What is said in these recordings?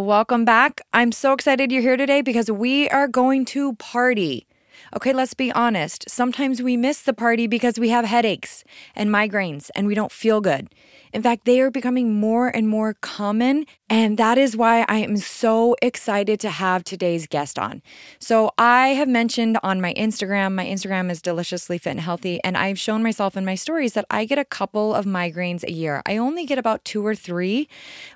welcome back. I'm so excited you're here today because we are going to party. Okay, let's be honest. Sometimes we miss the party because we have headaches and migraines and we don't feel good. In fact, they are becoming more and more common. And that is why I am so excited to have today's guest on. So, I have mentioned on my Instagram, my Instagram is deliciously fit and healthy. And I've shown myself in my stories that I get a couple of migraines a year. I only get about two or three.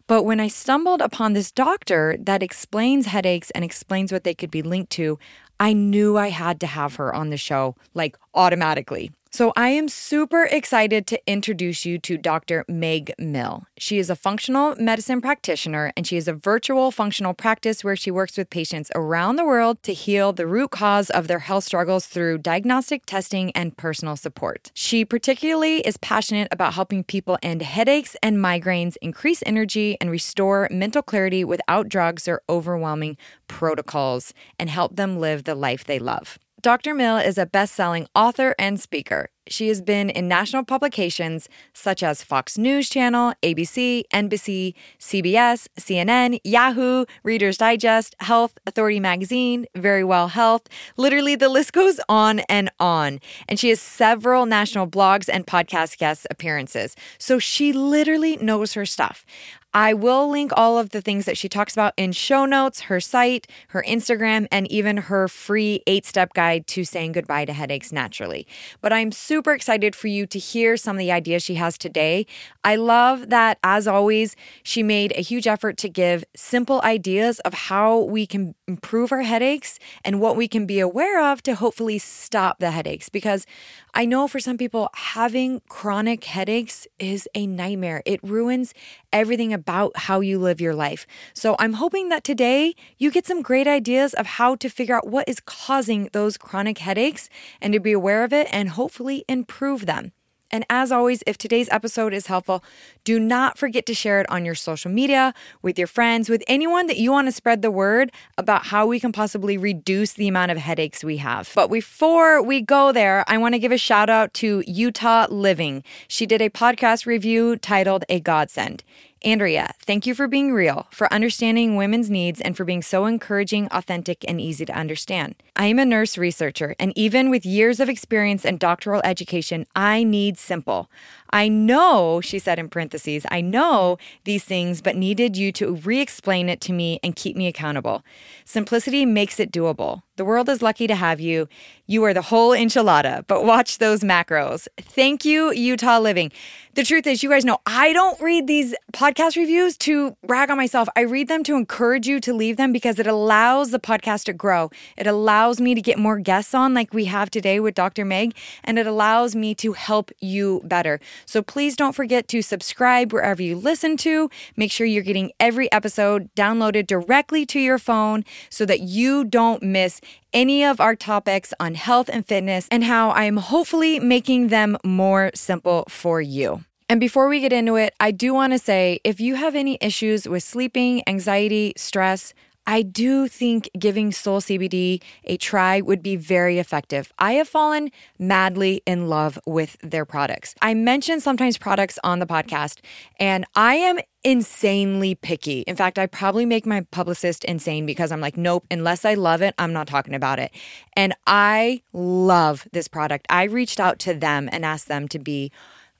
But when I stumbled upon this doctor that explains headaches and explains what they could be linked to, I knew I had to have her on the show, like automatically. So, I am super excited to introduce you to Dr. Meg Mill. She is a functional medicine practitioner and she is a virtual functional practice where she works with patients around the world to heal the root cause of their health struggles through diagnostic testing and personal support. She particularly is passionate about helping people end headaches and migraines, increase energy, and restore mental clarity without drugs or overwhelming protocols, and help them live the life they love. Dr. Mill is a best selling author and speaker. She has been in national publications such as Fox News Channel, ABC, NBC, CBS, CNN, Yahoo, Reader's Digest, Health, Authority Magazine, Very Well Health. Literally, the list goes on and on. And she has several national blogs and podcast guest appearances. So she literally knows her stuff. I will link all of the things that she talks about in show notes, her site, her Instagram, and even her free eight step guide to saying goodbye to headaches naturally. But I'm super excited for you to hear some of the ideas she has today. I love that, as always, she made a huge effort to give simple ideas of how we can improve our headaches and what we can be aware of to hopefully stop the headaches. Because I know for some people, having chronic headaches is a nightmare. It ruins everything about how you live your life. So I'm hoping that today you get some great ideas of how to figure out what is causing those chronic headaches and to be aware of it and hopefully improve them. And as always, if today's episode is helpful, do not forget to share it on your social media, with your friends, with anyone that you want to spread the word about how we can possibly reduce the amount of headaches we have. But before we go there, I want to give a shout out to Utah Living. She did a podcast review titled A Godsend. Andrea, thank you for being real, for understanding women's needs, and for being so encouraging, authentic, and easy to understand. I am a nurse researcher, and even with years of experience and doctoral education, I need simple. I know, she said in parentheses, I know these things, but needed you to re explain it to me and keep me accountable. Simplicity makes it doable. The world is lucky to have you. You are the whole enchilada, but watch those macros. Thank you, Utah Living. The truth is, you guys know I don't read these podcast reviews to brag on myself. I read them to encourage you to leave them because it allows the podcast to grow. It allows me to get more guests on, like we have today with Dr. Meg, and it allows me to help you better. So please don't forget to subscribe wherever you listen to. Make sure you're getting every episode downloaded directly to your phone so that you don't miss any of our topics on health and fitness and how I am hopefully making them more simple for you. And before we get into it, I do want to say if you have any issues with sleeping, anxiety, stress, I do think giving Soul CBD a try would be very effective. I have fallen madly in love with their products. I mention sometimes products on the podcast, and I am insanely picky. In fact, I probably make my publicist insane because I'm like, nope, unless I love it, I'm not talking about it. And I love this product. I reached out to them and asked them to be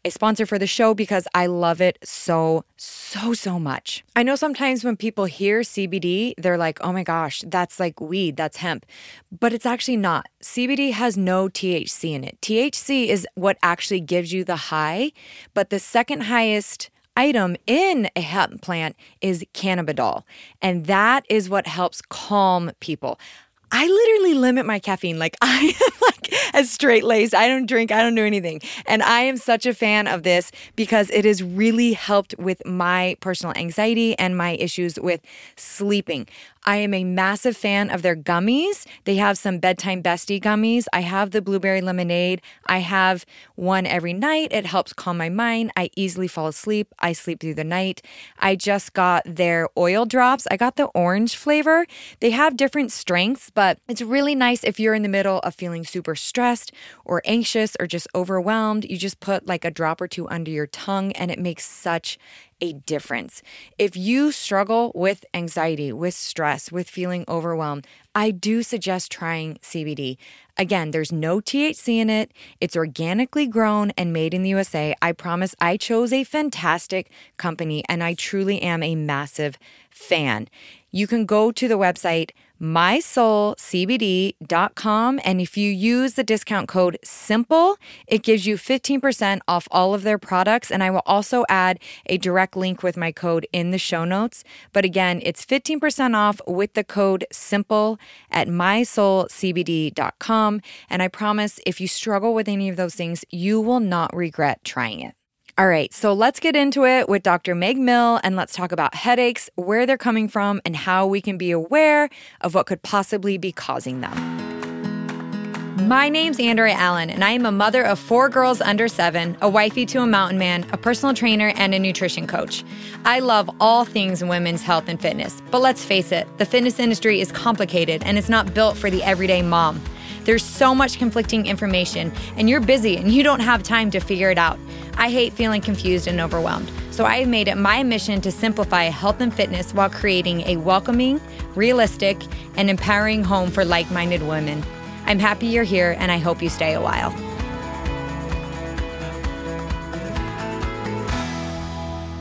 a sponsor for the show because I love it so, so, so much. I know sometimes when people hear CBD, they're like, oh my gosh, that's like weed, that's hemp. But it's actually not. CBD has no THC in it. THC is what actually gives you the high, but the second highest item in a hemp plant is cannabidiol. And that is what helps calm people. I literally limit my caffeine. Like I am like as straight laced. I don't drink. I don't do anything. And I am such a fan of this because it has really helped with my personal anxiety and my issues with sleeping. I am a massive fan of their gummies. They have some bedtime bestie gummies. I have the blueberry lemonade. I have one every night. It helps calm my mind. I easily fall asleep. I sleep through the night. I just got their oil drops. I got the orange flavor. They have different strengths, but it's really nice if you're in the middle of feeling super stressed or anxious or just overwhelmed. You just put like a drop or two under your tongue and it makes such a difference. If you struggle with anxiety, with stress, with feeling overwhelmed, I do suggest trying CBD. Again, there's no THC in it. It's organically grown and made in the USA. I promise I chose a fantastic company and I truly am a massive fan. You can go to the website mysoulcbd.com. And if you use the discount code SIMPLE, it gives you 15% off all of their products. And I will also add a direct link with my code in the show notes. But again, it's 15% off with the code SIMPLE at mysoulcbd.com. And I promise if you struggle with any of those things, you will not regret trying it. All right, so let's get into it with Dr. Meg Mill and let's talk about headaches, where they're coming from, and how we can be aware of what could possibly be causing them. My name's Andrea Allen, and I am a mother of four girls under seven, a wifey to a mountain man, a personal trainer, and a nutrition coach. I love all things women's health and fitness, but let's face it, the fitness industry is complicated and it's not built for the everyday mom. There's so much conflicting information, and you're busy and you don't have time to figure it out. I hate feeling confused and overwhelmed. So I have made it my mission to simplify health and fitness while creating a welcoming, realistic, and empowering home for like minded women. I'm happy you're here, and I hope you stay a while.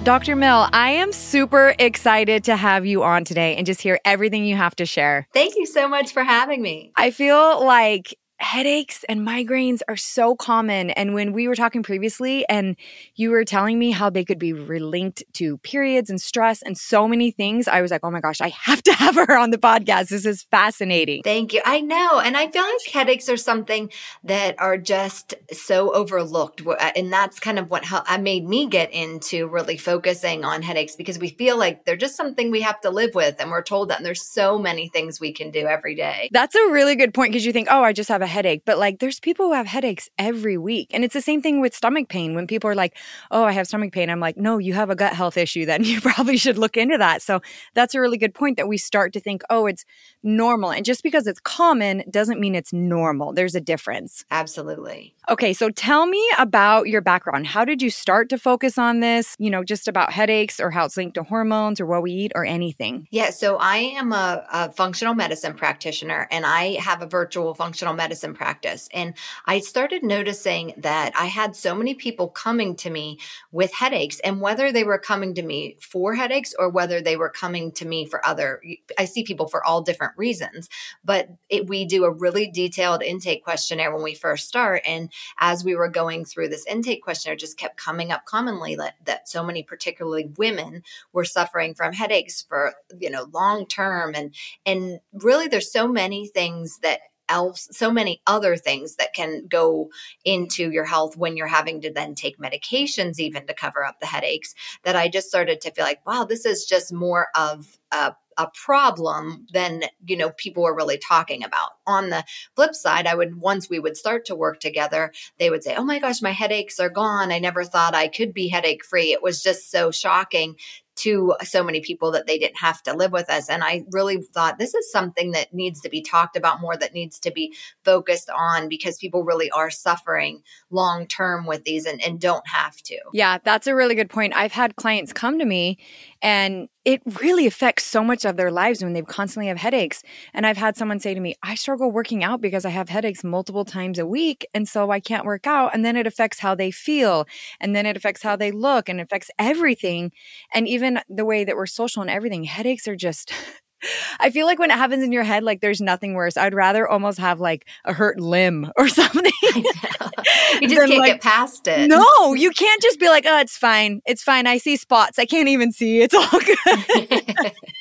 Dr. Mill, I am super excited to have you on today and just hear everything you have to share. Thank you so much for having me. I feel like headaches and migraines are so common. And when we were talking previously, and you were telling me how they could be relinked to periods and stress and so many things, I was like, oh my gosh, I have to have her on the podcast. This is fascinating. Thank you. I know. And I feel like headaches are something that are just so overlooked. Uh, and that's kind of what I uh, made me get into really focusing on headaches because we feel like they're just something we have to live with. And we're told that and there's so many things we can do every day. That's a really good point because you think, oh, I just have a headache. But like, there's people who have headaches every week. And it's the same thing with stomach pain. When people are like, oh, I have stomach pain, I'm like, no, you have a gut health issue. Then you probably should look into that. So that's a really good point that we start to think, oh, it's normal. And just because it's common doesn't mean it's normal. There's a difference. Absolutely. Okay. So tell me about your background. How did you start to focus on this? You know, just about headaches or how it's linked to hormones or what we eat or anything? Yeah. So I am a, a functional medicine practitioner and I have a virtual functional medicine practice practice. And I started noticing that I had so many people coming to me with headaches, and whether they were coming to me for headaches or whether they were coming to me for other, I see people for all different reasons. But it, we do a really detailed intake questionnaire when we first start. And as we were going through this intake questionnaire, just kept coming up commonly that, that so many, particularly women, were suffering from headaches for, you know, long term. And, and really, there's so many things that else, so many other things that can go into your health when you're having to then take medications even to cover up the headaches that I just started to feel like, wow, this is just more of a a problem than you know people were really talking about. On the flip side i would once we would start to work together they would say oh my gosh my headaches are gone. I never thought i could be headache free it was just so shocking to so many people that they didn't have to live with us. And I really thought this is something that needs to be talked about more, that needs to be focused on because people really are suffering long term with these and, and don't have to. Yeah, that's a really good point. I've had clients come to me and it really affects so much of their lives when they constantly have headaches. And I've had someone say to me, I struggle working out because I have headaches multiple times a week. And so I can't work out. And then it affects how they feel. And then it affects how they look and affects everything. And even the way that we're social and everything, headaches are just I feel like when it happens in your head, like there's nothing worse. I'd rather almost have like a hurt limb or something. you just can't like, get past it. No, you can't just be like, oh, it's fine. It's fine. I see spots. I can't even see. It's all good.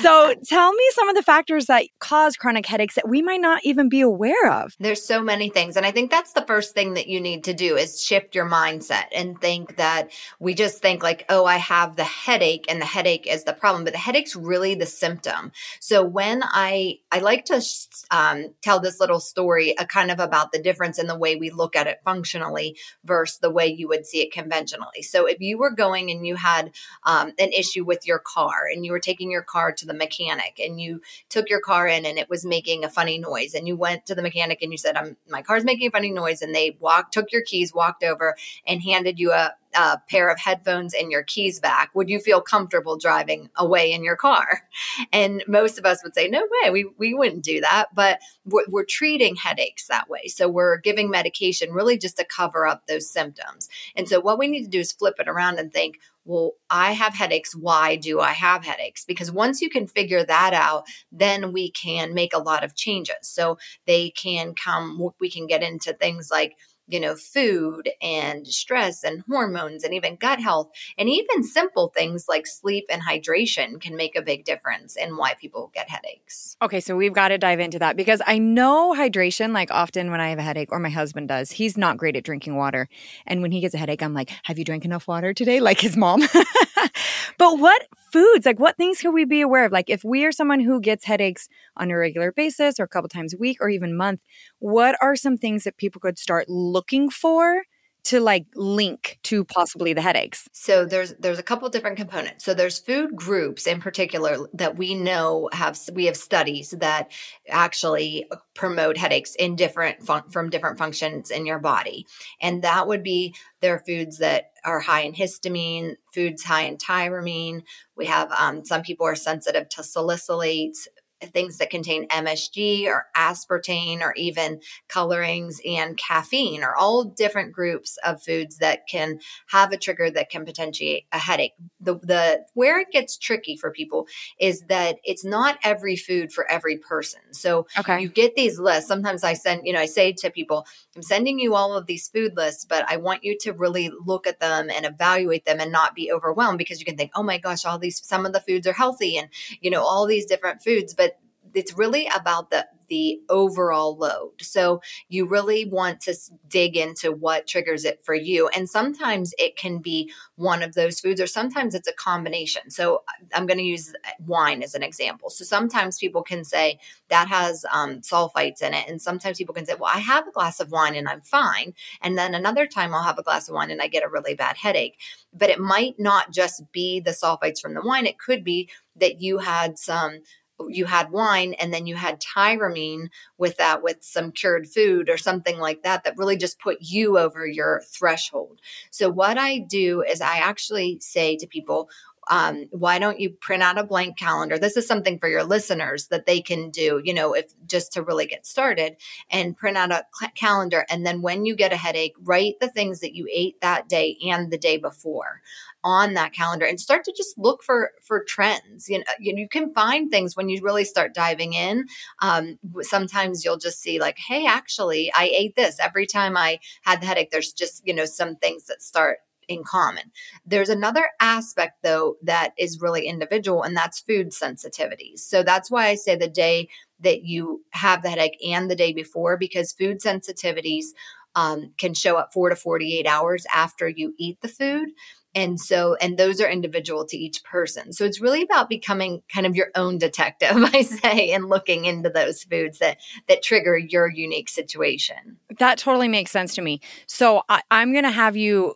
so tell me some of the factors that cause chronic headaches that we might not even be aware of. There's so many things. And I think that's the first thing that you need to do is shift your mindset and think that we just think like, oh, I have the headache and the headache is the problem. But the headache's really the symptom. So when I I like to um, tell this little story, uh, kind of about the difference in the way we look at it functionally versus the way you would see it conventionally. So if you were going and you had um, an issue with your car and you were taking your car to the the mechanic and you took your car in and it was making a funny noise and you went to the mechanic and you said, I'm, my car's making a funny noise. And they walked, took your keys, walked over and handed you a, a pair of headphones and your keys back, would you feel comfortable driving away in your car? And most of us would say, no way, we, we wouldn't do that. But we're, we're treating headaches that way. So we're giving medication really just to cover up those symptoms. And so what we need to do is flip it around and think, well, I have headaches. Why do I have headaches? Because once you can figure that out, then we can make a lot of changes. So they can come, we can get into things like, you know, food and stress and hormones and even gut health. And even simple things like sleep and hydration can make a big difference in why people get headaches. Okay, so we've got to dive into that because I know hydration, like often when I have a headache or my husband does, he's not great at drinking water. And when he gets a headache, I'm like, Have you drank enough water today? Like his mom. but what foods, like what things can we be aware of? Like if we are someone who gets headaches on a regular basis or a couple times a week or even month, what are some things that people could start looking for to like link to possibly the headaches? So there's there's a couple different components. So there's food groups in particular that we know have we have studies that actually promote headaches in different fun, from different functions in your body. And that would be there are foods that are high in histamine, foods high in tyramine. We have um, some people are sensitive to salicylates, things that contain MSG or aspartame or even colorings and caffeine are all different groups of foods that can have a trigger that can potentiate a headache. The the where it gets tricky for people is that it's not every food for every person. So okay. you get these lists. Sometimes I send, you know, I say to people, I'm sending you all of these food lists, but I want you to really look at them and evaluate them and not be overwhelmed because you can think, oh my gosh, all these some of the foods are healthy and you know all these different foods, but it's really about the the overall load. So you really want to dig into what triggers it for you. And sometimes it can be one of those foods, or sometimes it's a combination. So I'm going to use wine as an example. So sometimes people can say that has um, sulfites in it. And sometimes people can say, well, I have a glass of wine and I'm fine. And then another time I'll have a glass of wine and I get a really bad headache. But it might not just be the sulfites from the wine, it could be that you had some you had wine and then you had tyramine with that with some cured food or something like that that really just put you over your threshold. So what i do is i actually say to people um, why don't you print out a blank calendar? This is something for your listeners that they can do, you know, if just to really get started and print out a cl- calendar. And then when you get a headache, write the things that you ate that day and the day before on that calendar and start to just look for for trends you know you, you can find things when you really start diving in um, sometimes you'll just see like hey actually i ate this every time i had the headache there's just you know some things that start in common. There's another aspect, though, that is really individual, and that's food sensitivities. So that's why I say the day that you have the headache and the day before, because food sensitivities um, can show up four to 48 hours after you eat the food. And so, and those are individual to each person. So it's really about becoming kind of your own detective, I say, and looking into those foods that that trigger your unique situation. That totally makes sense to me. So I, I'm going to have you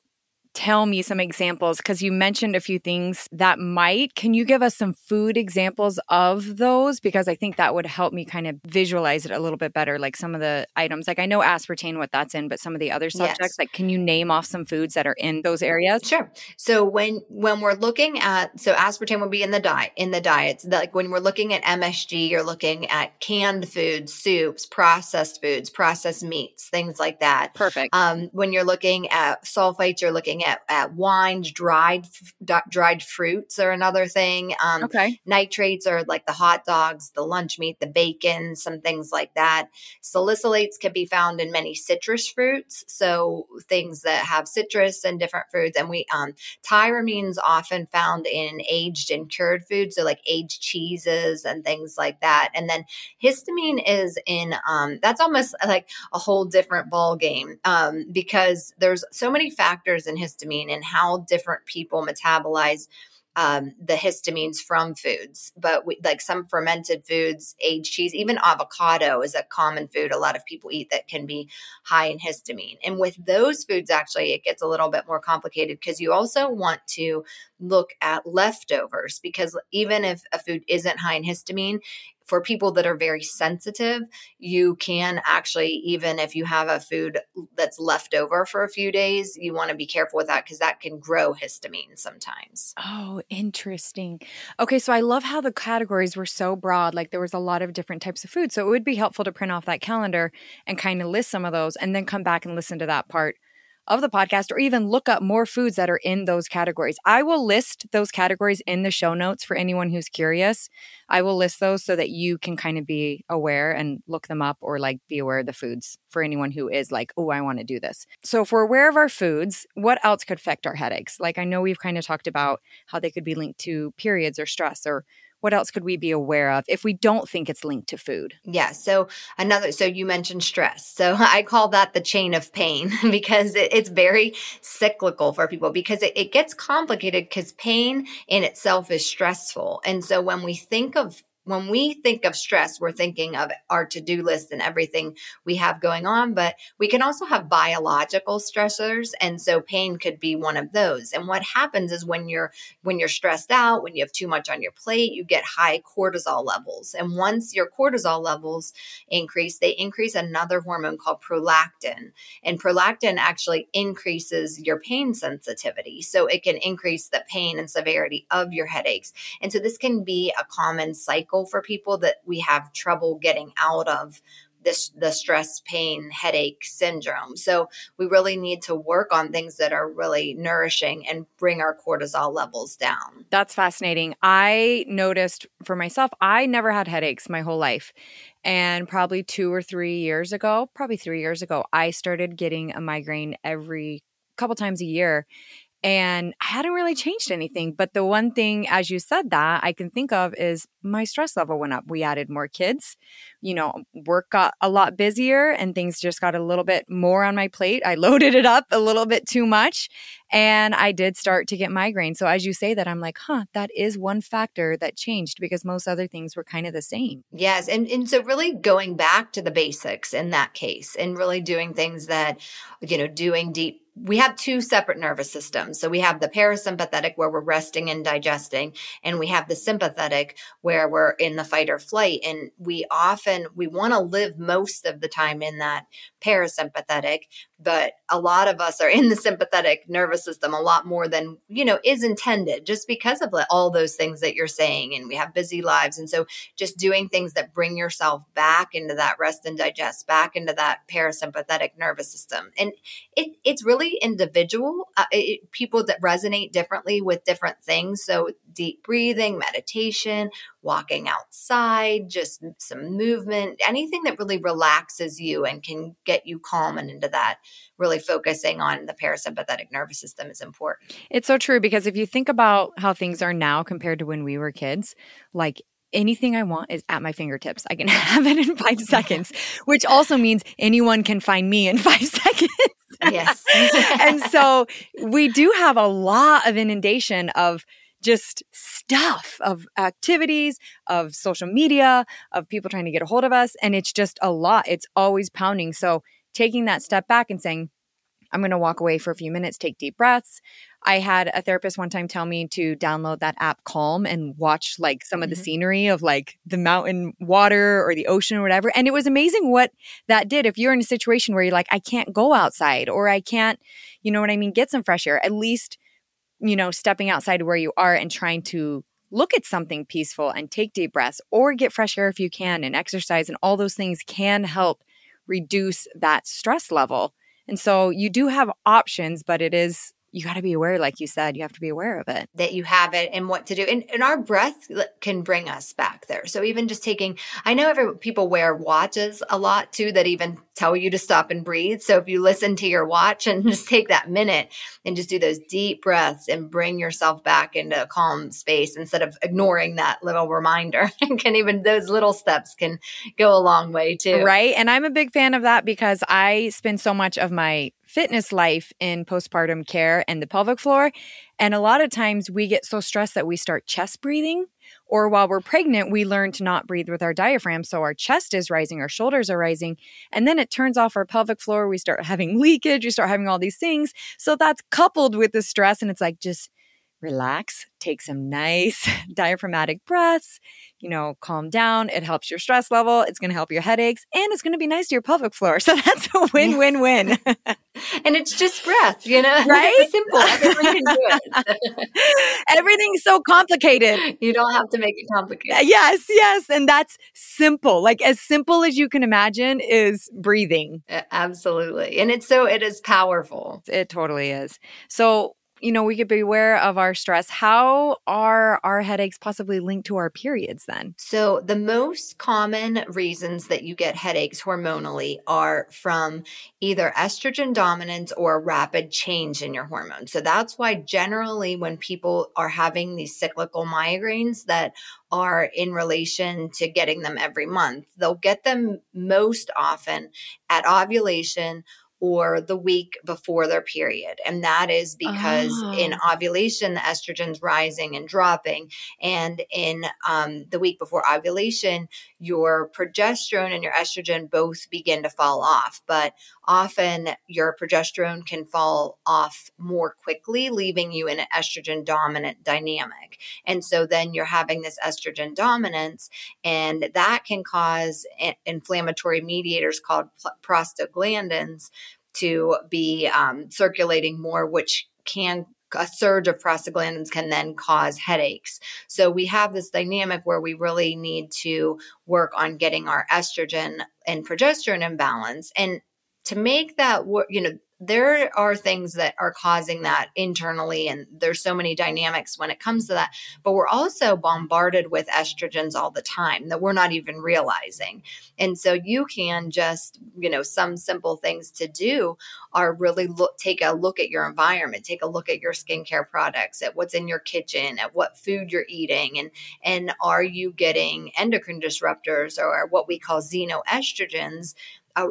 tell me some examples because you mentioned a few things that might. Can you give us some food examples of those? Because I think that would help me kind of visualize it a little bit better. Like some of the items, like I know aspartame, what that's in, but some of the other subjects, yes. like can you name off some foods that are in those areas? Sure. So when when we're looking at so aspartame would be in the diet in the diets. Like when we're looking at MSG, you're looking at canned foods, soups, processed foods, processed meats, things like that. Perfect. Um, when you're looking at sulfites, you're looking at, at wines, dried dried fruits are another thing. Um, okay. Nitrates are like the hot dogs, the lunch meat, the bacon, some things like that. Salicylates can be found in many citrus fruits, so things that have citrus and different foods. And we um, tyramine's often found in aged and cured foods, so like aged cheeses and things like that. And then histamine is in um, that's almost like a whole different ball game um, because there's so many factors in histamine histamine and how different people metabolize um, the histamines from foods, but we, like some fermented foods, aged cheese, even avocado is a common food a lot of people eat that can be high in histamine. And with those foods, actually, it gets a little bit more complicated because you also want to look at leftovers because even if a food isn't high in histamine, for people that are very sensitive, you can actually, even if you have a food that's left over for a few days, you want to be careful with that because that can grow histamine sometimes. Oh, interesting. Okay, so I love how the categories were so broad. Like there was a lot of different types of food. So it would be helpful to print off that calendar and kind of list some of those and then come back and listen to that part of the podcast or even look up more foods that are in those categories. I will list those categories in the show notes for anyone who's curious. I will list those so that you can kind of be aware and look them up or like be aware of the foods for anyone who is like, oh, I want to do this. So, if we're aware of our foods, what else could affect our headaches? Like, I know we've kind of talked about how they could be linked to periods or stress or what else could we be aware of if we don't think it's linked to food? Yeah. So another, so you mentioned stress. So I call that the chain of pain because it, it's very cyclical for people because it, it gets complicated because pain in itself is stressful. And so when we think of when we think of stress, we're thinking of our to do list and everything we have going on, but we can also have biological stressors. And so pain could be one of those. And what happens is when you're, when you're stressed out, when you have too much on your plate, you get high cortisol levels. And once your cortisol levels increase, they increase another hormone called prolactin. And prolactin actually increases your pain sensitivity. So it can increase the pain and severity of your headaches. And so this can be a common cycle cycle for people that we have trouble getting out of this the stress pain headache syndrome. So we really need to work on things that are really nourishing and bring our cortisol levels down. That's fascinating. I noticed for myself i never had headaches my whole life. And probably two or three years ago probably three years ago i started getting a migraine every couple times a year and I hadn't really changed anything. But the one thing, as you said that, I can think of is my stress level went up. We added more kids. You know, work got a lot busier and things just got a little bit more on my plate. I loaded it up a little bit too much. And I did start to get migraines. So as you say that, I'm like, huh, that is one factor that changed because most other things were kind of the same. Yes. And, and so really going back to the basics in that case and really doing things that, you know, doing deep we have two separate nervous systems. So we have the parasympathetic where we're resting and digesting, and we have the sympathetic where we're in the fight or flight. And we often we want to live most of the time in that parasympathetic, but a lot of us are in the sympathetic nervous system a lot more than, you know, is intended just because of all those things that you're saying. And we have busy lives. And so just doing things that bring yourself back into that rest and digest, back into that parasympathetic nervous system. And it, it's really individual, uh, it, people that resonate differently with different things. So deep breathing, meditation, walking outside, just some movement, anything that really relaxes you and can get you calm and into that, really focusing on the parasympathetic nervous system is important. It's so true because if you think about how things are now compared to when we were kids, like anything I want is at my fingertips. I can have it in five seconds, which also means anyone can find me in five seconds. Yes. and so we do have a lot of inundation of just stuff of activities, of social media, of people trying to get a hold of us. And it's just a lot. It's always pounding. So taking that step back and saying, I'm going to walk away for a few minutes, take deep breaths. I had a therapist one time tell me to download that app Calm and watch like some of the mm-hmm. scenery of like the mountain water or the ocean or whatever. And it was amazing what that did. If you're in a situation where you're like, I can't go outside or I can't, you know what I mean, get some fresh air, at least you know, stepping outside where you are and trying to look at something peaceful and take deep breaths or get fresh air if you can and exercise and all those things can help reduce that stress level. And so you do have options, but it is you got to be aware, like you said, you have to be aware of it. That you have it and what to do. And, and our breath can bring us back there. So even just taking, I know every, people wear watches a lot too that even tell you to stop and breathe. So if you listen to your watch and just take that minute and just do those deep breaths and bring yourself back into a calm space instead of ignoring that little reminder, can even those little steps can go a long way too. Right. And I'm a big fan of that because I spend so much of my fitness life in postpartum care and the pelvic floor. And a lot of times we get so stressed that we start chest breathing, or while we're pregnant, we learn to not breathe with our diaphragm. So our chest is rising, our shoulders are rising, and then it turns off our pelvic floor. We start having leakage, we start having all these things. So that's coupled with the stress. And it's like, just relax, take some nice diaphragmatic breaths, you know, calm down. It helps your stress level. It's going to help your headaches and it's going to be nice to your pelvic floor. So that's a win, win, win. and it's just breath, you know, right? It's simple. Everyone can do it. Everything's so complicated. You don't have to make it uh, complicated. Yes, yes. And that's simple. Like as simple as you can imagine is breathing. Absolutely. And it's so, it is powerful. It totally is. So, you know, we could be aware of our stress. How are our headaches possibly linked to our periods then? So, the most common reasons that you get headaches hormonally are from either estrogen dominance or rapid change in your hormones. So, that's why generally when people are having these cyclical migraines that are in relation to getting them every month, they'll get them most often at ovulation or the week before their period. And that is because oh. in ovulation, the estrogen's rising and dropping. And in um, the week before ovulation, your progesterone and your estrogen both begin to fall off. But often your progesterone can fall off more quickly, leaving you in an estrogen dominant dynamic. And so then you're having this estrogen dominance, and that can cause inflammatory mediators called prostaglandins to be um, circulating more, which can a surge of prostaglandins can then cause headaches. So we have this dynamic where we really need to work on getting our estrogen and progesterone in balance. And to make that work, you know, there are things that are causing that internally and there's so many dynamics when it comes to that but we're also bombarded with estrogens all the time that we're not even realizing. And so you can just you know some simple things to do are really look take a look at your environment take a look at your skincare products at what's in your kitchen at what food you're eating and and are you getting endocrine disruptors or what we call xenoestrogens uh,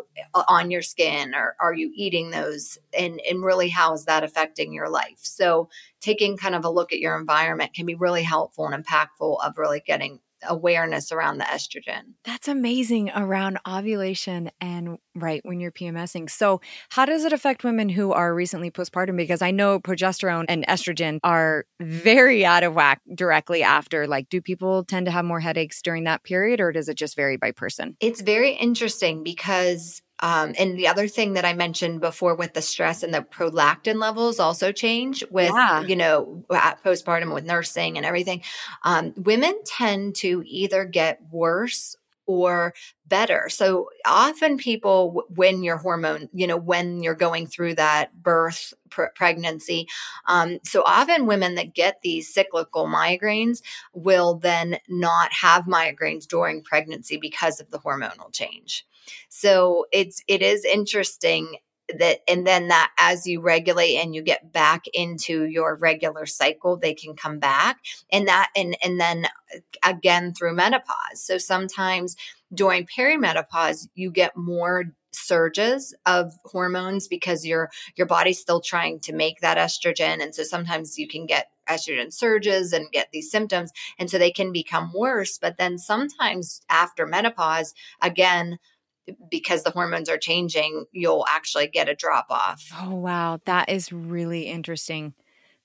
on your skin or are you eating those and and really how is that affecting your life? So taking kind of a look at your environment can be really helpful and impactful of really getting awareness around the estrogen. That's amazing around ovulation and right when you're PMSing. So, how does it affect women who are recently postpartum? Because I know progesterone and estrogen are very out of whack directly after. Like, do people tend to have more headaches during that period, or does it just vary by person? It's very interesting because um, and the other thing that I mentioned before with the stress and the prolactin levels also change with, yeah. you know, at postpartum with nursing and everything. Um, women tend to either get worse or better. So often people, when your hormone, you know, when you're going through that birth pr- pregnancy, um, so often women that get these cyclical migraines will then not have migraines during pregnancy because of the hormonal change. So it's it is interesting that and then that as you regulate and you get back into your regular cycle they can come back. And that and and then uh, again through menopause. So sometimes during perimenopause you get more surges of hormones because your your body's still trying to make that estrogen. And so sometimes you can get estrogen surges and get these symptoms. And so they can become worse. But then sometimes after menopause again because the hormones are changing, you'll actually get a drop off. Oh, wow. That is really interesting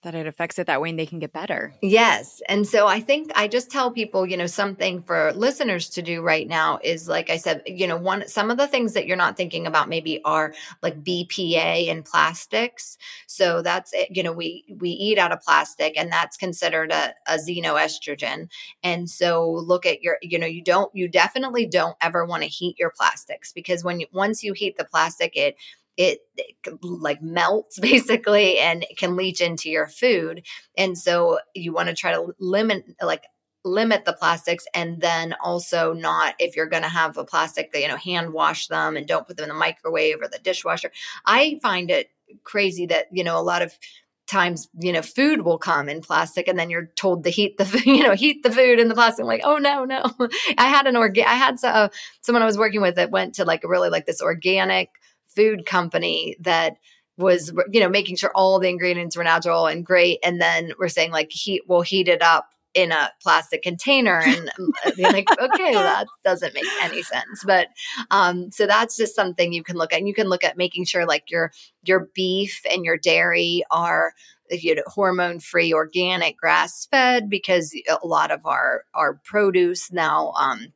that it affects it that way and they can get better. Yes. And so I think I just tell people, you know, something for listeners to do right now is like I said, you know, one some of the things that you're not thinking about maybe are like BPA and plastics. So that's it, you know, we we eat out of plastic and that's considered a, a xenoestrogen. And so look at your, you know, you don't you definitely don't ever want to heat your plastics because when you once you heat the plastic, it it, it, like melts basically and it can leach into your food. And so you want to try to limit like limit the plastics and then also not if you're going to have a plastic that you know hand wash them and don't put them in the microwave or the dishwasher. I find it crazy that you know a lot of times you know food will come in plastic and then you're told to heat the you know heat the food in the plastic I'm like oh no no i had an organ i had uh, someone i was working with that went to like really like this organic food company that was you know making sure all the ingredients were natural and great and then we're saying like heat we'll heat it up in a plastic container and you're like okay well, that doesn't make any sense. But um so that's just something you can look at and you can look at making sure like your your beef and your dairy are you know hormone free organic grass fed because a lot of our our produce now um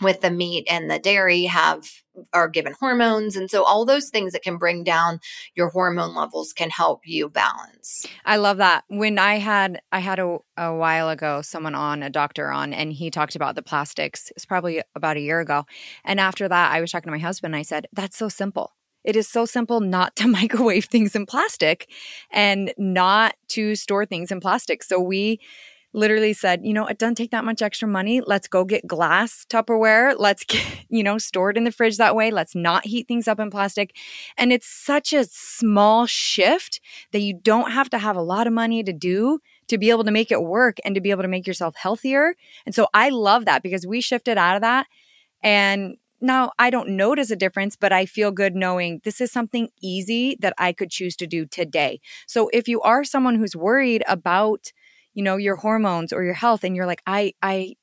with the meat and the dairy have are given hormones and so all those things that can bring down your hormone levels can help you balance. I love that. When i had i had a, a while ago someone on a doctor on and he talked about the plastics. It's probably about a year ago. And after that i was talking to my husband and i said that's so simple. It is so simple not to microwave things in plastic and not to store things in plastic. So we literally said, you know, it doesn't take that much extra money. Let's go get glass Tupperware. Let's get, you know, store it in the fridge that way. Let's not heat things up in plastic. And it's such a small shift that you don't have to have a lot of money to do to be able to make it work and to be able to make yourself healthier. And so I love that because we shifted out of that. And now I don't notice a difference, but I feel good knowing this is something easy that I could choose to do today. So if you are someone who's worried about, you know your hormones or your health and you're like i i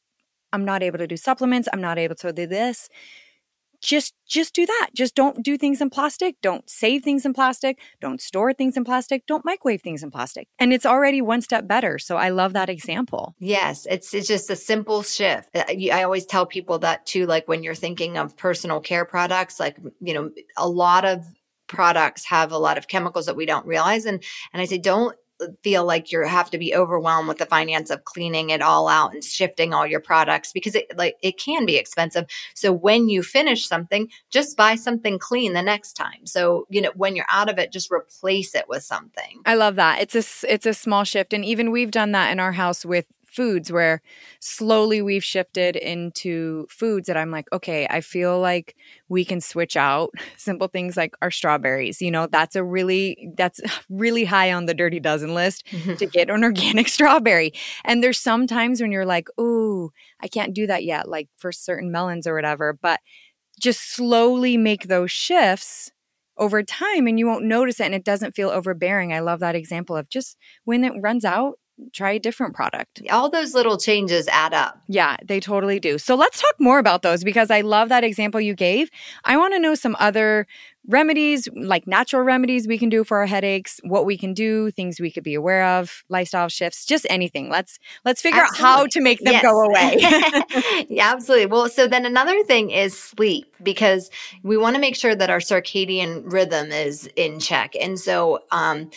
i'm not able to do supplements i'm not able to do this. Just just do that. Just don't do things in plastic don't save things in plastic don't store things in plastic don't microwave things in plastic. And it's already one step better so i love that example. Yes it's it's just a simple shift. Uh, i always tell people that too like when you're thinking of personal care products like you know a lot of products have a lot of chemicals that we don't realize and and i say don't feel like you have to be overwhelmed with the finance of cleaning it all out and shifting all your products because it like it can be expensive. So when you finish something just buy something clean the next time. So you know when you're out of it just replace it with something. I love that. It's a it's a small shift. And even we've done that in our house with foods where slowly we've shifted into foods that I'm like, okay, I feel like we can switch out simple things like our strawberries. You know, that's a really that's really high on the dirty dozen list to mm-hmm. get an organic strawberry. And there's sometimes when you're like, "Ooh, I can't do that yet," like for certain melons or whatever, but just slowly make those shifts over time and you won't notice it and it doesn't feel overbearing. I love that example of just when it runs out, try a different product. All those little changes add up. Yeah, they totally do. So let's talk more about those because I love that example you gave. I want to know some other remedies, like natural remedies we can do for our headaches, what we can do, things we could be aware of, lifestyle shifts, just anything. Let's let's figure absolutely. out how to make them yes. go away. yeah, absolutely. Well, so then another thing is sleep because we want to make sure that our circadian rhythm is in check. And so um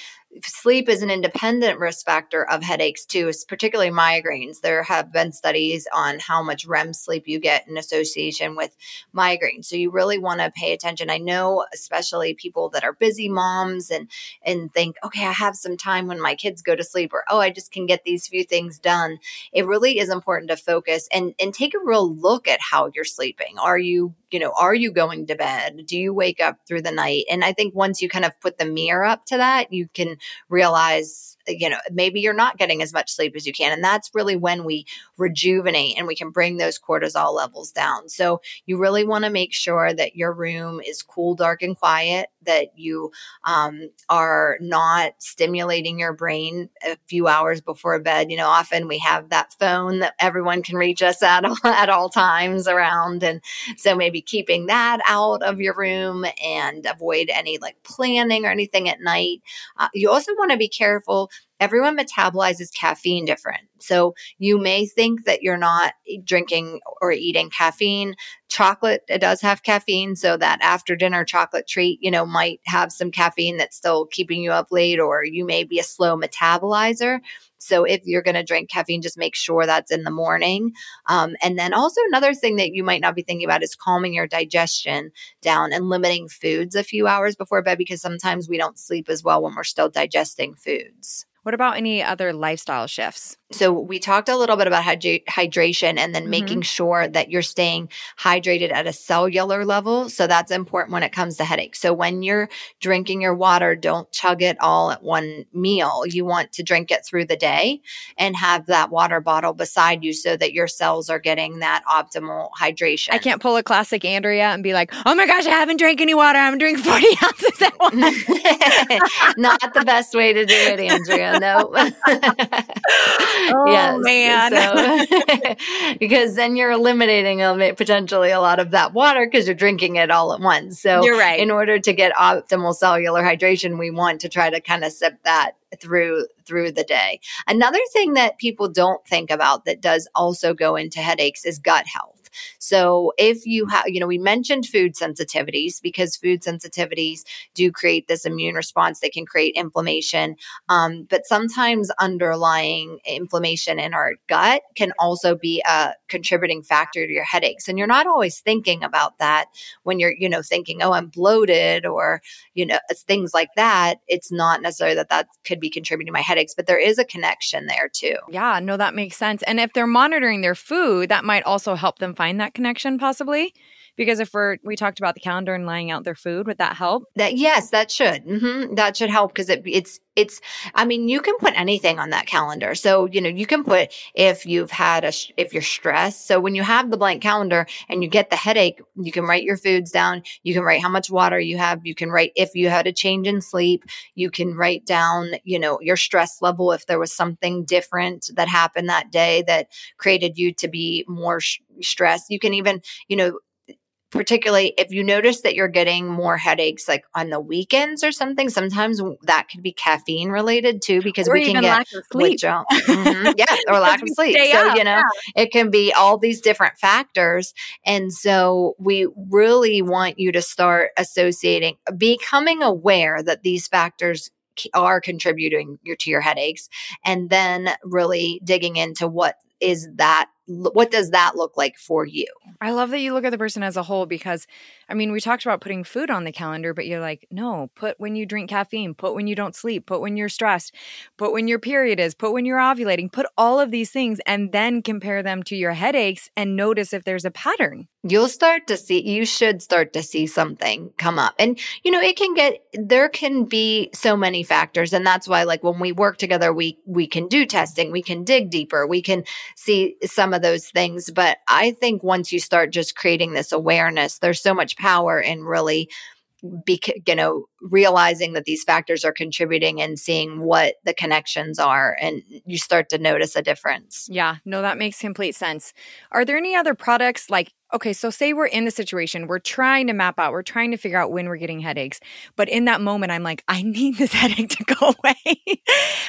sleep is an independent risk factor of headaches too, particularly migraines. There have been studies on how much REM sleep you get in association with migraines. So you really want to pay attention. I know especially people that are busy moms and and think, okay, I have some time when my kids go to sleep or oh, I just can get these few things done. It really is important to focus and and take a real look at how you're sleeping. Are you you know, are you going to bed? Do you wake up through the night? And I think once you kind of put the mirror up to that, you can realize you know, maybe you're not getting as much sleep as you can. And that's really when we rejuvenate and we can bring those cortisol levels down. So you really want to make sure that your room is cool, dark, and quiet, that you um, are not stimulating your brain a few hours before bed. You know, often we have that phone that everyone can reach us at, at all times around. And so maybe keeping that out of your room and avoid any like planning or anything at night. Uh, you also want to be careful everyone metabolizes caffeine different. So you may think that you're not drinking or eating caffeine. Chocolate, it does have caffeine. So that after dinner chocolate treat, you know, might have some caffeine that's still keeping you up late, or you may be a slow metabolizer. So if you're going to drink caffeine, just make sure that's in the morning. Um, and then also another thing that you might not be thinking about is calming your digestion down and limiting foods a few hours before bed because sometimes we don't sleep as well when we're still digesting foods. What about any other lifestyle shifts? So we talked a little bit about hydra- hydration and then mm-hmm. making sure that you're staying hydrated at a cellular level. So that's important when it comes to headaches. So when you're drinking your water, don't chug it all at one meal. You want to drink it through the day and have that water bottle beside you so that your cells are getting that optimal hydration. I can't pull a classic Andrea and be like, "Oh my gosh, I haven't drank any water. I'm drinking 40 ounces at once." Not the best way to do it, Andrea. No. oh yes, man. So, because then you're eliminating potentially a lot of that water because you're drinking it all at once. So you're right. In order to get optimal cellular hydration, we want to try to kind of sip that through through the day. Another thing that people don't think about that does also go into headaches is gut health. So if you have, you know, we mentioned food sensitivities because food sensitivities do create this immune response that can create inflammation. Um, but sometimes underlying inflammation in our gut can also be a contributing factor to your headaches. And you're not always thinking about that when you're, you know, thinking, oh, I'm bloated or, you know, things like that. It's not necessarily that that could be contributing to my headaches, but there is a connection there too. Yeah, no, that makes sense. And if they're monitoring their food, that might also help them find that connection possibly because if we're we talked about the calendar and laying out their food would that help? That yes that should. Mm-hmm. that should help because it, it's it's i mean you can put anything on that calendar. So you know you can put if you've had a if you're stressed. So when you have the blank calendar and you get the headache you can write your foods down. You can write how much water you have. You can write if you had a change in sleep. You can write down you know your stress level if there was something different that happened that day that created you to be more sh- stressed. You can even you know particularly if you notice that you're getting more headaches like on the weekends or something sometimes that could be caffeine related too because or we can get lack of sleep mm-hmm. yeah or lack of sleep so up, you know yeah. it can be all these different factors and so we really want you to start associating becoming aware that these factors are contributing to your headaches and then really digging into what is that what does that look like for you? I love that you look at the person as a whole because I mean, we talked about putting food on the calendar, but you're like, no, put when you drink caffeine, put when you don't sleep, put when you're stressed, put when your period is, put when you're ovulating, put all of these things and then compare them to your headaches and notice if there's a pattern. You'll start to see, you should start to see something come up. And, you know, it can get, there can be so many factors. And that's why, like, when we work together, we, we can do testing, we can dig deeper, we can see some of those things. But I think once you start just creating this awareness, there's so much power in really be you know realizing that these factors are contributing and seeing what the connections are and you start to notice a difference. Yeah no that makes complete sense. Are there any other products like okay so say we're in the situation we're trying to map out we're trying to figure out when we're getting headaches but in that moment i'm like i need this headache to go away.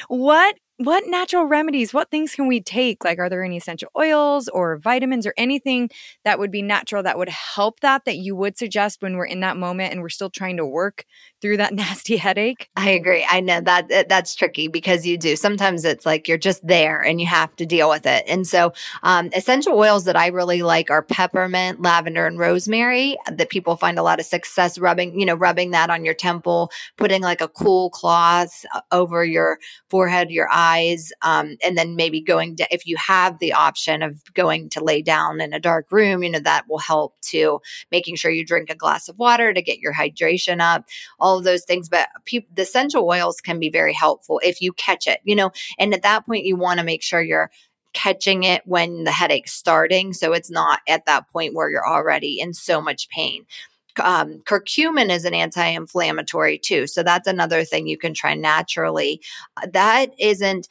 What what natural remedies, what things can we take? Like, are there any essential oils or vitamins or anything that would be natural that would help that, that you would suggest when we're in that moment and we're still trying to work through that nasty headache? I agree. I know that that's tricky because you do. Sometimes it's like you're just there and you have to deal with it. And so, um, essential oils that I really like are peppermint, lavender, and rosemary that people find a lot of success rubbing, you know, rubbing that on your temple, putting like a cool cloth uh, over your forehead, your eyes um, and then maybe going to, if you have the option of going to lay down in a dark room, you know, that will help to making sure you drink a glass of water to get your hydration up, all of those things. But pe- the essential oils can be very helpful if you catch it, you know, and at that point, you want to make sure you're catching it when the headache's starting. So it's not at that point where you're already in so much pain um, curcumin is an anti-inflammatory too so that's another thing you can try naturally uh, that isn't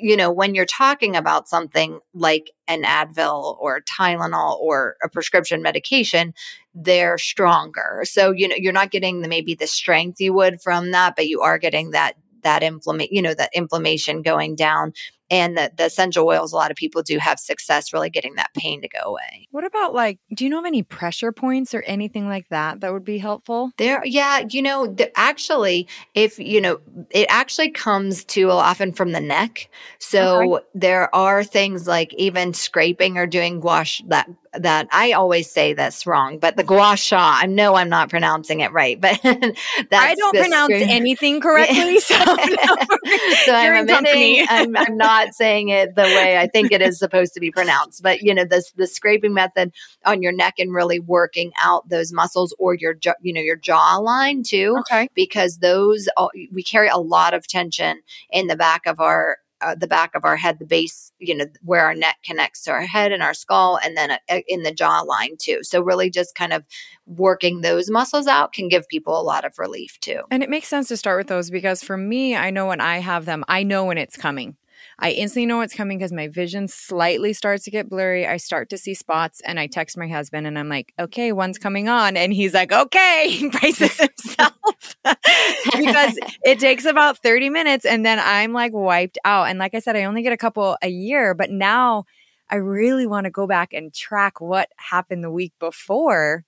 you know when you're talking about something like an advil or tylenol or a prescription medication they're stronger. So you know you're not getting the maybe the strength you would from that but you are getting that that inflammation you know that inflammation going down and the, the essential oils a lot of people do have success really getting that pain to go away. What about like do you know of any pressure points or anything like that that would be helpful? There yeah you know the, actually if you know it actually comes to often from the neck. So okay. there are things like even scraping or doing gouache that that I always say this wrong, but the gua sha. I know I'm not pronouncing it right, but I don't pronounce anything correctly. So, so I'm, admitting, I'm, I'm not saying it the way I think it is supposed to be pronounced. But you know, this the scraping method on your neck and really working out those muscles or your you know your jawline too. Okay, because those we carry a lot of tension in the back of our uh, the back of our head, the base, you know, where our neck connects to our head and our skull, and then uh, in the jawline too. So, really, just kind of working those muscles out can give people a lot of relief too. And it makes sense to start with those because for me, I know when I have them, I know when it's coming. I instantly know what's coming because my vision slightly starts to get blurry. I start to see spots and I text my husband and I'm like, okay, one's coming on. And he's like, okay, he braces himself because it takes about 30 minutes and then I'm like wiped out. And like I said, I only get a couple a year, but now I really want to go back and track what happened the week before.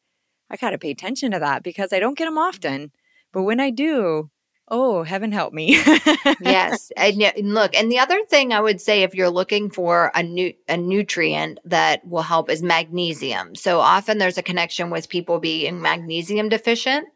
I got to pay attention to that because I don't get them often. But when I do, Oh, heaven help me. yes. And, look, and the other thing I would say if you're looking for a new a nutrient that will help is magnesium. So often there's a connection with people being magnesium deficient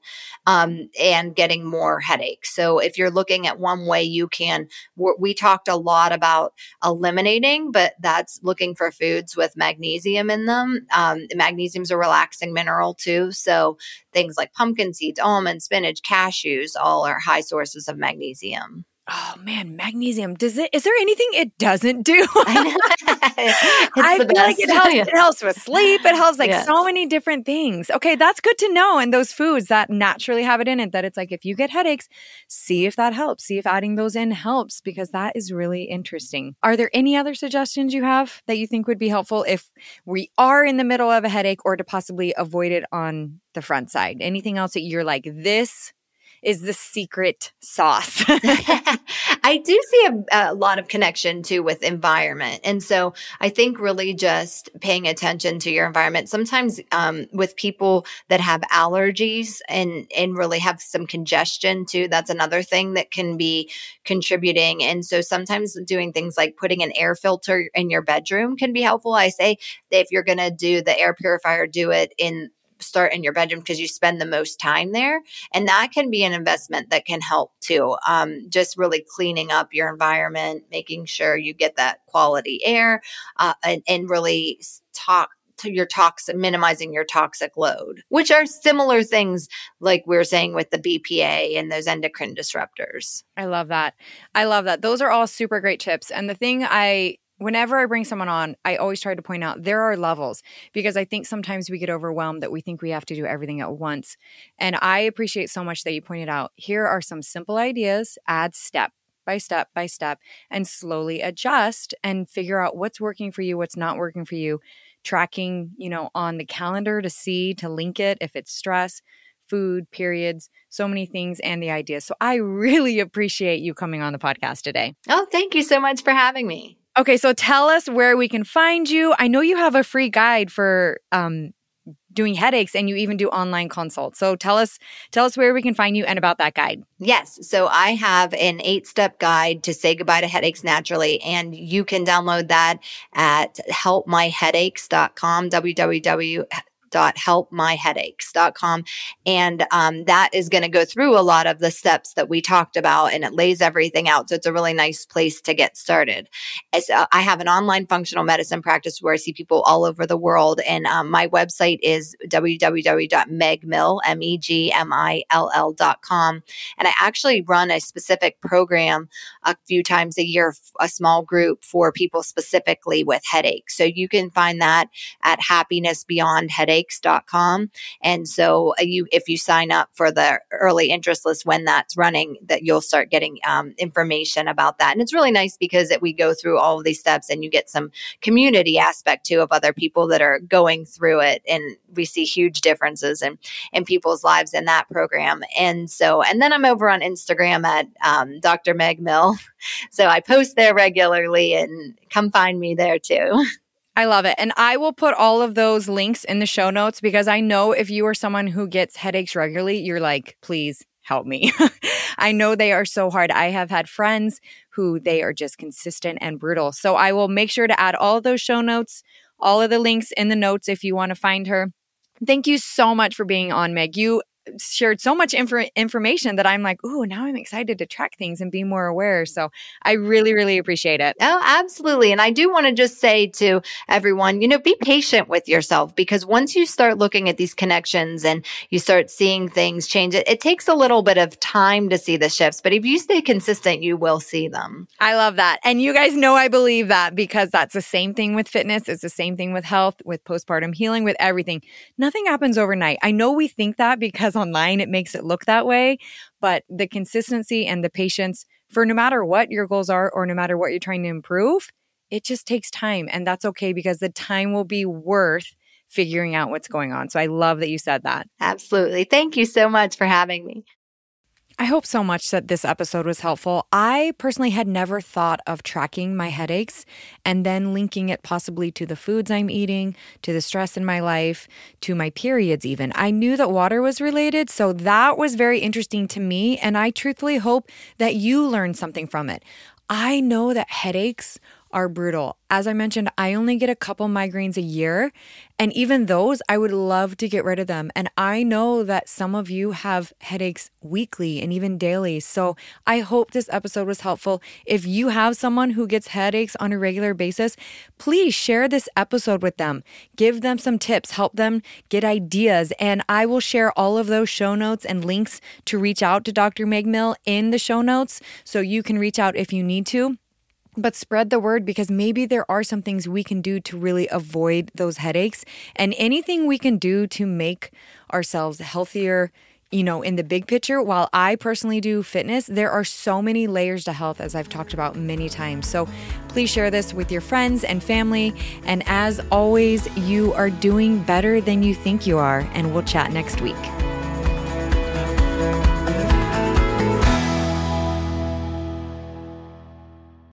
um, and getting more headaches. So if you're looking at one way you can, we talked a lot about eliminating, but that's looking for foods with magnesium in them. Um, magnesium is a relaxing mineral too. So things like pumpkin seeds, almonds, spinach, cashews, all are high sources of magnesium. Oh man, magnesium. Does it? Is there anything it doesn't do? I, I feel like it helps. It helps with sleep. It helps like yes. so many different things. Okay, that's good to know. And those foods that naturally have it in it, that it's like if you get headaches, see if that helps. See if adding those in helps because that is really interesting. Are there any other suggestions you have that you think would be helpful if we are in the middle of a headache or to possibly avoid it on the front side? Anything else that you're like this? Is the secret sauce. I do see a, a, lot of connection too with environment. And so I think really just paying attention to your environment. Sometimes um, with people that have allergies and, and really have some congestion too, that's another thing that can be contributing. And so sometimes doing things like putting an air filter in your bedroom can be helpful. I say if you're going to do the air purifier, do it in start in your bedroom because you spend the most time there. And that can be an investment that can help too. Um, just really cleaning up your environment, making sure you get that quality air, uh, and, and really talk to your toxic minimizing your toxic load which are similar things like we are saying with the bpa and those endocrine disruptors i love that i love that those are all super great tips and the thing i whenever I bring someone on, I always try to point out there are levels because I think sometimes we get overwhelmed that we think we have to do everything at once. And I appreciate so much that you pointed out here are some simple ideas, add step by step by step, and slowly adjust and figure out what's working for you, what's not working for you. Tracking, you know, on the calendar to see, to link it if it's stress, food, periods, so many things, and the ideas. So I really appreciate you coming on the podcast today. Oh, thank you so much for having me. Okay, so tell us where we can find you. I know you have a free guide for um, doing headaches and you even do online consults. So tell us tell us where we can find you and about that guide. Yes, so I have an 8-step guide to say goodbye to headaches naturally and you can download that at helpmyheadaches.com www helpmyheadaches.com. And um, that is going to go through a lot of the steps that we talked about and it lays everything out. So it's a really nice place to get started. As, uh, I have an online functional medicine practice where I see people all over the world. And um, my website is www.megmill, M-E-G-M-I-L-L.com. And I actually run a specific program a few times a year, a small group for people specifically with headaches. So you can find that at Happiness Beyond Headache headaches.com. And so uh, you, if you sign up for the early interest list when that's running, that you'll start getting um, information about that. And it's really nice because it, we go through all of these steps and you get some community aspect too of other people that are going through it. And we see huge differences in, in people's lives in that program. And so, and then I'm over on Instagram at um, Dr. Meg Mill. So I post there regularly and come find me there too. I love it. And I will put all of those links in the show notes because I know if you are someone who gets headaches regularly, you're like, please help me. I know they are so hard. I have had friends who they are just consistent and brutal. So I will make sure to add all those show notes All of the links in the notes if you want to find her. Thank you so much for being on, Meg. You shared so much inf- information that I'm like, ooh, now I'm excited to track things and be more aware. So I really, really appreciate it. Oh, absolutely. And I do want to just say to everyone, you know, be patient with yourself because once you start looking at these connections and you start seeing things change, it, it takes a little bit of time to see the shifts. But if you stay consistent, you will see them. I love that. And you guys know I believe that because that's the same thing with fitness. It's the same thing with health, with postpartum healing, with everything. Nothing happens overnight. I know we think that because online it makes it look that way, but the consistency and the patience for no matter what your goals are or no matter what you're trying to improve, it just takes time. And that's okay because the time will be worth figuring out what's going on. So I love that you said that. Absolutely. Thank you so much for having me. I hope so much that this episode was helpful. I personally had never thought of tracking my headaches and then linking it possibly to the foods I'm eating, to the stress in my life, to my periods, even. I knew that water was related, so that was very interesting to me. And I truthfully hope that you learned something from it. I know that headaches are brutal. As I mentioned, I only get a couple migraines a year, and even those, I would love to get rid of them. And I know that some of you have headaches weekly and even daily. So I hope this episode was helpful. If you have someone who gets headaches on a regular basis, please share this episode with them. Give them some tips, help them get ideas. And I will share all of those show notes and links to reach out to Dr. Meg Mill in the show notes so you can reach out if you need to but spread the word because maybe there are some things we can do to really avoid those headaches. And anything we can do to make ourselves healthier you know in the big picture while i personally do fitness there are so many layers to health as i've talked about many times. So please share this with your friends and family. And as always you are doing better than you think you are. And we'll chat next week